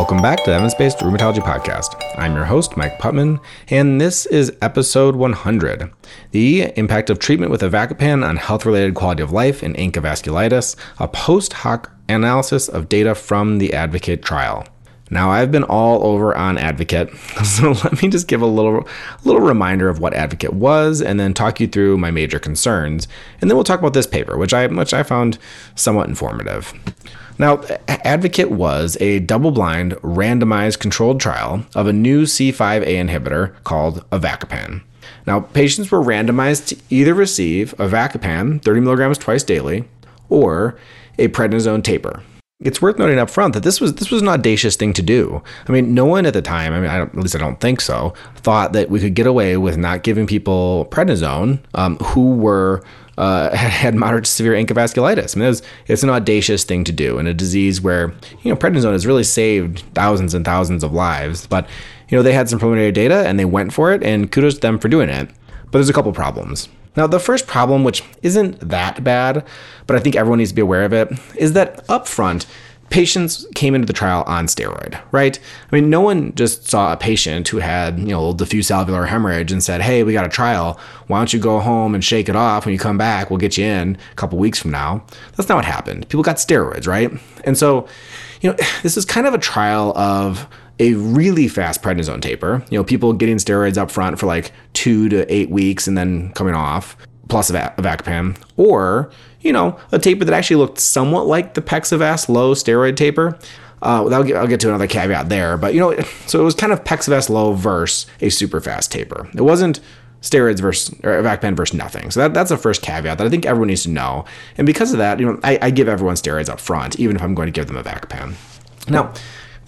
Welcome back to the Evidence Based Rheumatology Podcast. I'm your host, Mike Putman, and this is episode 100 The Impact of Treatment with Avacopan on Health Related Quality of Life in ANCA Vasculitis, a post hoc analysis of data from the Advocate trial. Now, I've been all over on Advocate, so let me just give a little, little reminder of what Advocate was, and then talk you through my major concerns, and then we'll talk about this paper, which I, which I found somewhat informative. Now, Advocate was a double blind, randomized controlled trial of a new C5a inhibitor called Avacopan. Now, patients were randomized to either receive Avacopan, 30 milligrams twice daily, or a prednisone taper. It's worth noting up front that this was this was an audacious thing to do. I mean, no one at the time, I mean, I at least I don't think so, thought that we could get away with not giving people prednisone um, who were uh, had moderate to severe vasculitis. I mean, it was, it's an audacious thing to do in a disease where you know prednisone has really saved thousands and thousands of lives. But you know they had some preliminary data and they went for it, and kudos to them for doing it. But there's a couple problems. Now, the first problem, which isn't that bad, but I think everyone needs to be aware of it, is that up front, patients came into the trial on steroid, right? I mean, no one just saw a patient who had, you know, diffuse alveolar hemorrhage and said, hey, we got a trial. Why don't you go home and shake it off? When you come back, we'll get you in a couple weeks from now. That's not what happened. People got steroids, right? And so, you know, this is kind of a trial of a really fast prednisone taper. You know, people getting steroids up front for like two to eight weeks and then coming off, plus Avacopan, or you know, a taper that actually looked somewhat like the PEXIVAS low steroid taper. Uh, I'll, get, I'll get to another caveat there, but you know, so it was kind of PEXIVAS low versus a super fast taper. It wasn't steroids versus or Avacopan versus nothing. So that, that's the first caveat that I think everyone needs to know. And because of that, you know, I, I give everyone steroids up front, even if I'm going to give them a Avacopan. Now,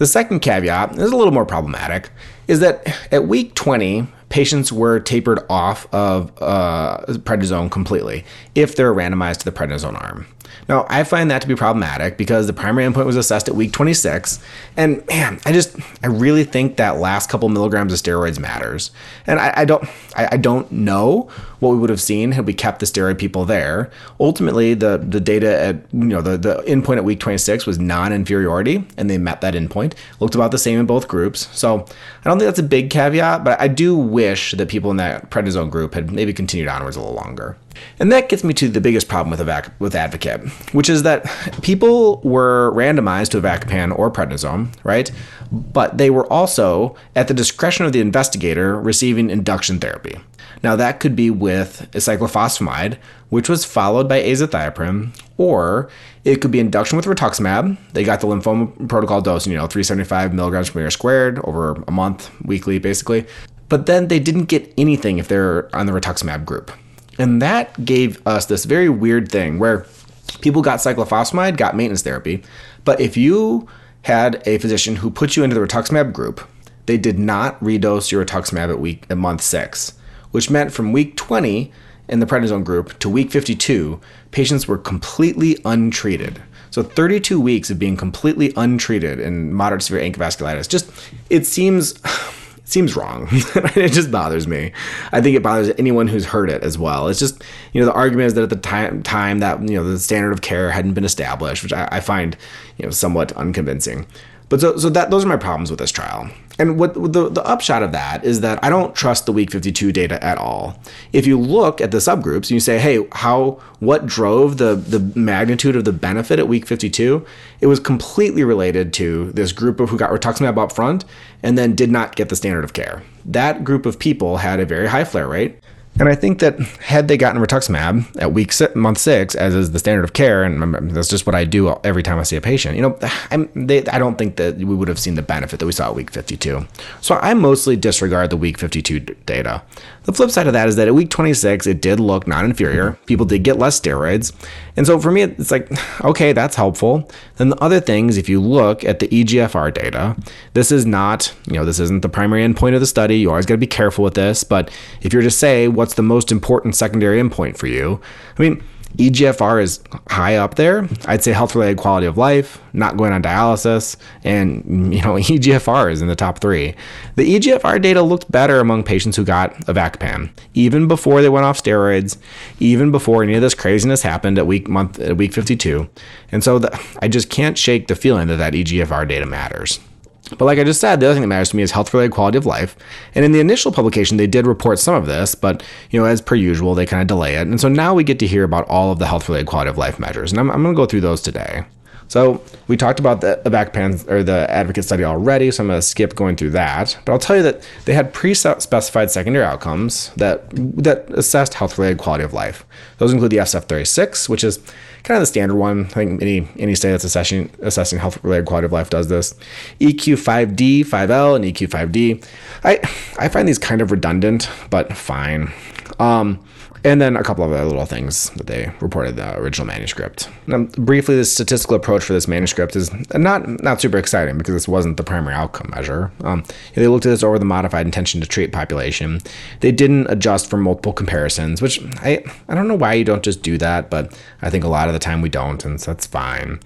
the second caveat is a little more problematic, is that at week 20, patients were tapered off of uh, prednisone completely if they're randomized to the prednisone arm. Now, I find that to be problematic because the primary endpoint was assessed at week 26. And man, I just, I really think that last couple milligrams of steroids matters. And I, I don't, I, I, don't know what we would have seen had we kept the steroid people there. Ultimately, the, the data at, you know, the, the endpoint at week 26 was non inferiority, and they met that endpoint. Looked about the same in both groups. So I don't think that's a big caveat, but I do wish that people in that prednisone group had maybe continued onwards a little longer. And that gets me to the biggest problem with Avac- with Advocate, which is that people were randomized to Avacopan or prednisone, right? But they were also, at the discretion of the investigator, receiving induction therapy. Now, that could be with cyclophosphamide, which was followed by azathioprine, or it could be induction with rituximab. They got the lymphoma protocol dose, you know, 375 milligrams per meter squared over a month, weekly, basically. But then they didn't get anything if they're on the rituximab group. And that gave us this very weird thing where people got cyclophosphamide, got maintenance therapy. But if you had a physician who put you into the rituximab group, they did not redose your rituximab at week at month six, which meant from week 20 in the prednisone group to week 52, patients were completely untreated. So 32 weeks of being completely untreated in moderate severe ANCA vasculitis. Just it seems seems wrong. it just bothers me. I think it bothers anyone who's heard it as well. It's just, you know, the argument is that at the time, time that, you know, the standard of care hadn't been established, which I, I find, you know, somewhat unconvincing. But so, so that those are my problems with this trial. And what the, the upshot of that is that I don't trust the week 52 data at all. If you look at the subgroups and you say, hey, how what drove the the magnitude of the benefit at week 52, it was completely related to this group of who got rituximab up front and then did not get the standard of care. That group of people had a very high flare rate and I think that had they gotten rituximab at week six, month six, as is the standard of care, and that's just what I do every time I see a patient, you know, they, i don't think that we would have seen the benefit that we saw at week 52. So I mostly disregard the week 52 data. The flip side of that is that at week 26, it did look non inferior. People did get less steroids. And so for me, it's like, okay, that's helpful. Then the other things, if you look at the EGFR data, this is not, you know, this isn't the primary endpoint of the study. You always got to be careful with this. But if you're to say, what's the most important secondary endpoint for you? I mean, EGFR is high up there. I'd say health related quality of life, not going on dialysis, and you know EGFR is in the top three. The EGFR data looked better among patients who got Avacopan, even before they went off steroids, even before any of this craziness happened at week month at week 52. And so the, I just can't shake the feeling that that EGFR data matters. But like I just said, the other thing that matters to me is health-related quality of life. And in the initial publication, they did report some of this, but you know, as per usual, they kind of delay it. And so now we get to hear about all of the health-related quality of life measures, and I'm, I'm going to go through those today. So we talked about the, the or the advocate study already, so I'm going to skip going through that. But I'll tell you that they had pre-specified secondary outcomes that that assessed health-related quality of life. Those include the SF36, which is kind of the standard one. I think any any study that's assessing assessing health-related quality of life does this. EQ5D, 5L, and EQ5D. I I find these kind of redundant, but fine. Um, and then a couple of other little things that they reported the original manuscript. Now, briefly, the statistical approach for this manuscript is not not super exciting because this wasn't the primary outcome measure. Um, they looked at this over the modified intention to treat population. They didn't adjust for multiple comparisons, which I I don't know why you don't just do that, but I think a lot of the time we don't, and so that's fine.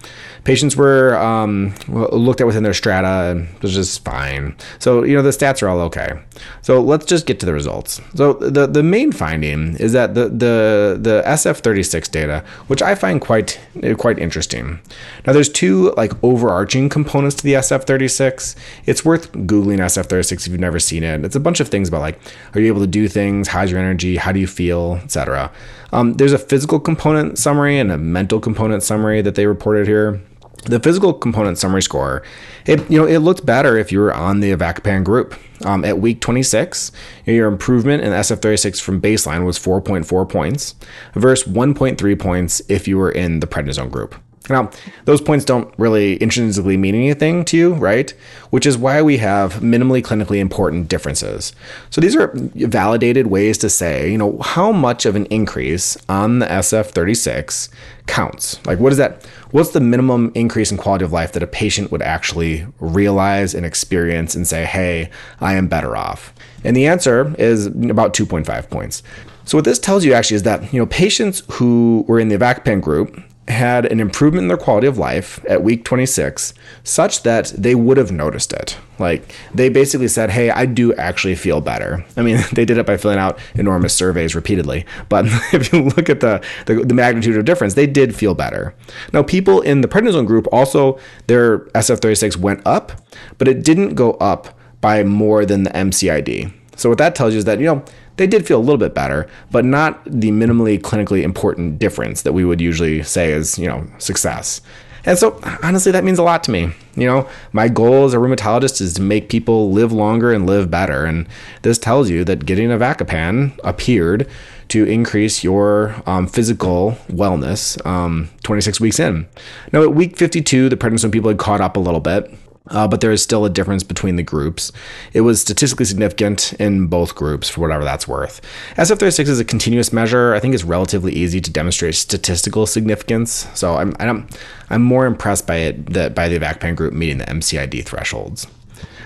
Patients were um, looked at within their strata, was just fine. So you know the stats are all okay. So let's just get to the results. So the the main finding is that the the the SF36 data, which I find quite quite interesting. Now there's two like overarching components to the SF36. It's worth googling SF36 if you've never seen it. It's a bunch of things about like are you able to do things, how's your energy, how do you feel, etc. Um, there's a physical component summary and a mental component summary that they reported here. The physical component summary score, it you know it looked better if you were on the avacopan group. Um, at week 26, your improvement in SF36 from baseline was 4.4 points, versus 1.3 points if you were in the prednisone group. Now, those points don't really intrinsically mean anything to you, right? Which is why we have minimally clinically important differences. So these are validated ways to say, you know, how much of an increase on the SF36 counts. Like, what is that? What's the minimum increase in quality of life that a patient would actually realize and experience and say, hey, I am better off? And the answer is about 2.5 points. So what this tells you actually is that you know patients who were in the avacopan group had an improvement in their quality of life at week 26 such that they would have noticed it. Like they basically said, Hey, I do actually feel better. I mean, they did it by filling out enormous surveys repeatedly. But if you look at the, the, the magnitude of difference, they did feel better. Now, people in the prednisone group also, their SF36 went up, but it didn't go up by more than the MCID. So what that tells you is that, you know, they did feel a little bit better, but not the minimally clinically important difference that we would usually say is, you know, success. And so, honestly, that means a lot to me. You know, my goal as a rheumatologist is to make people live longer and live better. And this tells you that getting a avacopan appeared to increase your um, physical wellness um, 26 weeks in. Now, at week 52, the prednisone people had caught up a little bit uh, but there is still a difference between the groups. It was statistically significant in both groups, for whatever that's worth. SF36 is a continuous measure. I think it's relatively easy to demonstrate statistical significance. So I'm I'm, I'm more impressed by it that by the avacopan group meeting the MCID thresholds.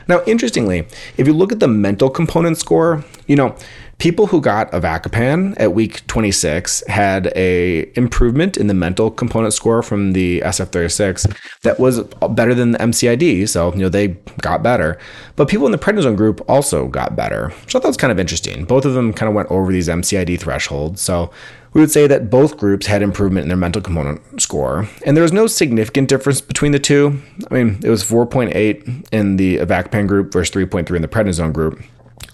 Now, interestingly, if you look at the mental component score, you know, people who got avacopan at week 26 had a improvement in the mental component score from the SF36 that was better than the MCID. So, you know, they got better. But people in the prednisone group also got better. So I thought that was kind of interesting. Both of them kind of went over these MCID thresholds. So we would say that both groups had improvement in their mental component score. And there was no significant difference between the two. I mean, it was 4.8 in the avacopan group versus 3.3 in the prednisone group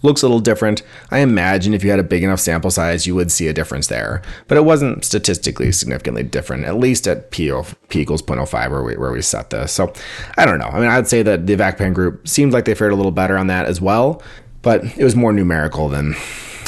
looks a little different. I imagine if you had a big enough sample size, you would see a difference there. But it wasn't statistically significantly different, at least at P, P equals 0.05 where we, where we set this. So I don't know. I mean, I'd say that the avacopan group seemed like they fared a little better on that as well, but it was more numerical than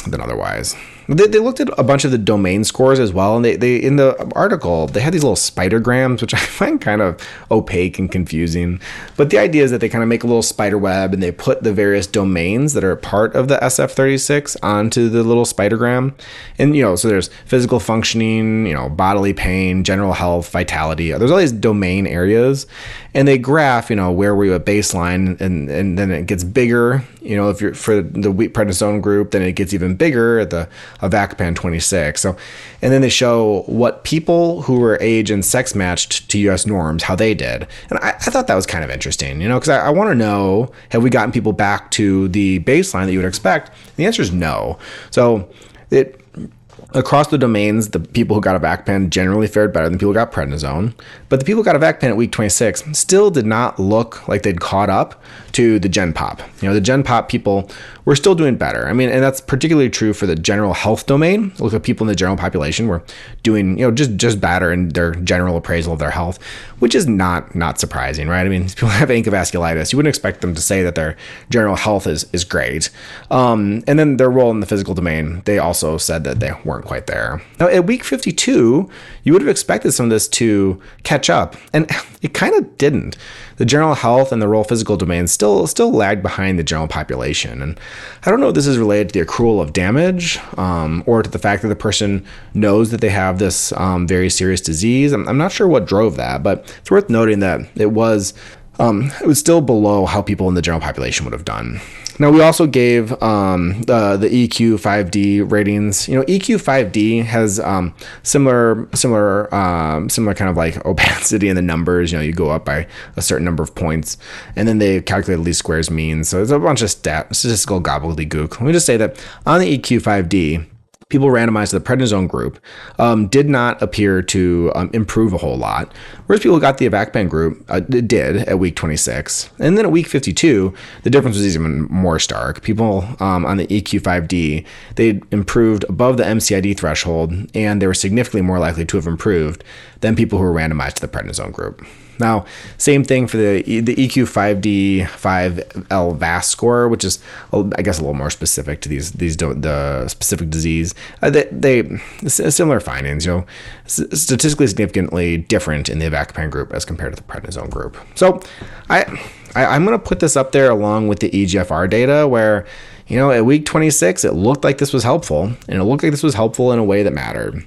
than otherwise. They, they looked at a bunch of the domain scores as well, and they, they in the article they had these little spidergrams, which I find kind of opaque and confusing. But the idea is that they kind of make a little spider web and they put the various domains that are part of the SF36 onto the little spidergram, and you know, so there's physical functioning, you know, bodily pain, general health, vitality. There's all these domain areas, and they graph, you know, where were you at baseline, and and then it gets bigger. You know, if you're for the wheat prednisone group, then it gets even bigger at the avacopan 26. So, and then they show what people who were age and sex matched to U.S. norms, how they did, and I, I thought that was kind of interesting. You know, because I, I want to know have we gotten people back to the baseline that you would expect? The answer is no. So it Across the domains, the people who got a avacopan generally fared better than people who got prednisone, but the people who got a avacopan at week 26 still did not look like they'd caught up to the Gen Pop. You know, the Gen Pop people were still doing better. I mean, and that's particularly true for the general health domain. Look at people in the general population we're doing, you know, just just better in their general appraisal of their health, which is not not surprising, right? I mean, people have vasculitis. You wouldn't expect them to say that their general health is is great. Um, and then their role in the physical domain, they also said that they weren't quite there. Now, at week 52, you would have expected some of this to catch up, and it kind of didn't. The general health and the role physical domain still still lagged behind the general population, and I don't know if this is related to the accrual of damage um, or to the fact that the person knows that they have this um, very serious disease. I'm, I'm not sure what drove that, but it's worth noting that it was um, it was still below how people in the general population would have done. Now we also gave um, the the EQ 5D ratings. You know, EQ 5D has um, similar similar um, similar kind of like opacity in the numbers. You know, you go up by a certain number of points, and then they calculate least squares means. So it's a bunch of stat statistical gobbledygook. Let me just say that on the EQ 5D people randomized to the prednisone group um, did not appear to um, improve a whole lot, whereas people who got the avacopan group uh, did at week 26. And then at week 52, the difference was even more stark. People um, on the EQ5D, they improved above the MCID threshold, and they were significantly more likely to have improved than people who were randomized to the prednisone group. Now, same thing for the the EQ5D 5L VAS score, which is I guess a little more specific to these these the specific disease. Uh, they, they similar findings, you know, statistically significantly different in the avacopan group as compared to the prednisone group. So, I, I I'm to put this up there along with the EGFR data where you know, at week 26, it looked like this was helpful, and it looked like this was helpful in a way that mattered.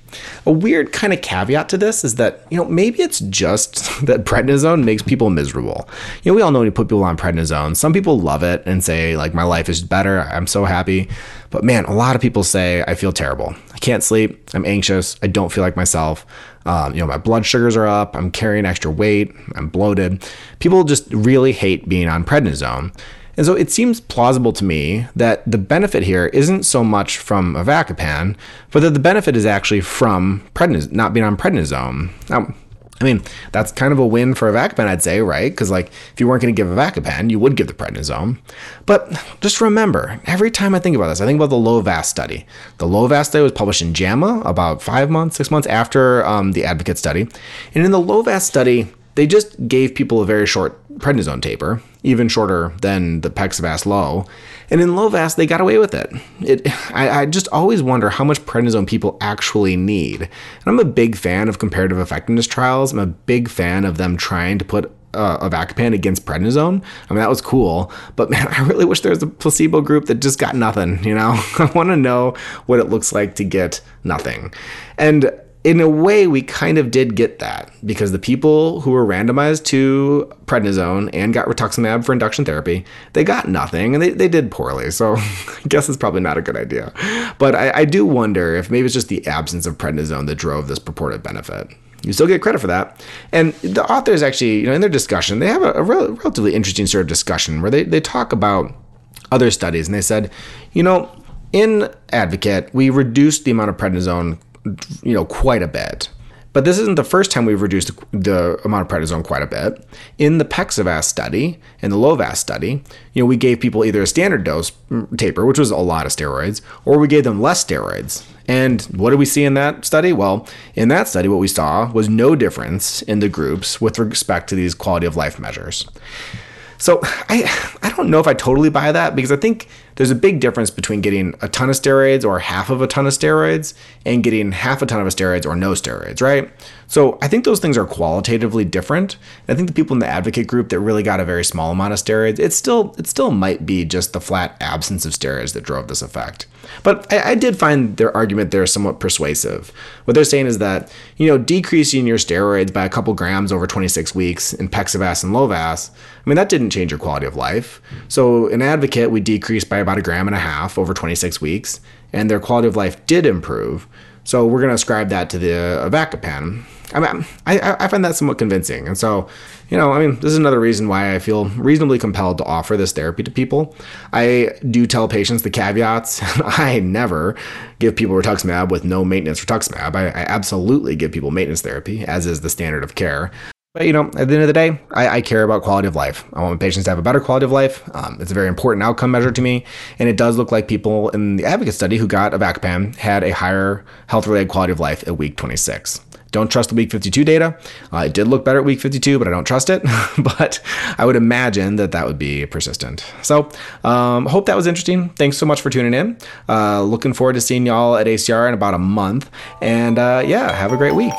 A weird kind of caveat to this is that, you know, maybe it's just that prednisone makes people miserable. You know, we all know when you put people on prednisone, some people love it and say, like, my life is better, I'm so happy. But man, a lot of people say, I feel terrible. I can't sleep, I'm anxious, I don't feel like myself. Um, you know, my blood sugars are up, I'm carrying extra weight, I'm bloated. People just really hate being on prednisone. And so it seems plausible to me that the benefit here isn't so much from avacopan, but that the benefit is actually from prednisone, not being on prednisone. Now, I mean, that's kind of a win for avacopan, I'd say, right? Because like, if you weren't going to give avacopan, you would give the prednisone. But just remember, every time I think about this, I think about the LoVAS study. The LoVAS study was published in JAMA about five months, six months after um, the Advocate study, and in the LoVAS study, they just gave people a very short prednisone taper, even shorter than the PEXIVAS low. And in LoVAS, they got away with it. it I, I, just always wonder how much prednisone people actually need. And I'm a big fan of comparative effectiveness trials. I'm a big fan of them trying to put uh, avacopan against prednisone. I mean, that was cool, but man, I really wish there was a placebo group that just got nothing. You know, I want to know what it looks like to get nothing. And in a way, we kind of did get that because the people who were randomized to prednisone and got rituximab for induction therapy, they got nothing and they, they did poorly. So I guess it's probably not a good idea. But I, I do wonder if maybe it's just the absence of prednisone that drove this purported benefit. You still get credit for that. And the authors actually, you know, in their discussion, they have a, a rel- relatively interesting sort of discussion where they, they talk about other studies and they said, you know, in Advocate, we reduced the amount of prednisone you know, quite a bit. But this isn't the first time we've reduced the amount of prednisone quite a bit. In the PEXIVAS study and the LoVAS study, you know, we gave people either a standard dose taper, which was a lot of steroids, or we gave them less steroids. And what did we see in that study? Well, in that study, what we saw was no difference in the groups with respect to these quality of life measures. So I I don't know if I totally buy that because I think there's a big difference between getting a ton of steroids or half of a ton of steroids and getting half a ton of steroids or no steroids, right? So I think those things are qualitatively different. I think the people in the advocate group that really got a very small amount of steroids, it still it still might be just the flat absence of steroids that drove this effect. But I, I did find their argument there somewhat persuasive. What they're saying is that you know decreasing your steroids by a couple grams over 26 weeks in PEXIVAS and LoVAS, I mean that didn't change your quality of life. So in advocate, we decreased by about a gram and a half over 26 weeks, and their quality of life did improve. So we're going to ascribe that to the avacopan. I mean, I, I find that somewhat convincing. And so, you know, I mean, this is another reason why I feel reasonably compelled to offer this therapy to people. I do tell patients the caveats. I never give people rituximab with no maintenance rituximab. I, I absolutely give people maintenance therapy, as is the standard of care. But you know, at the end of the day, I, I, care about quality of life. I want my patients to have a better quality of life. Um, it's a very important outcome measure to me, and it does look like people in the advocate study who got a avacopan had a higher health-related quality of life at week 26. Don't trust the week 52 data. Uh, it did look better at week 52, but I don't trust it. but I would imagine that that would be persistent. So, um, hope that was interesting. Thanks so much for tuning in. Uh, looking forward to seeing y'all at ACR in about a month. And uh, yeah, have a great week.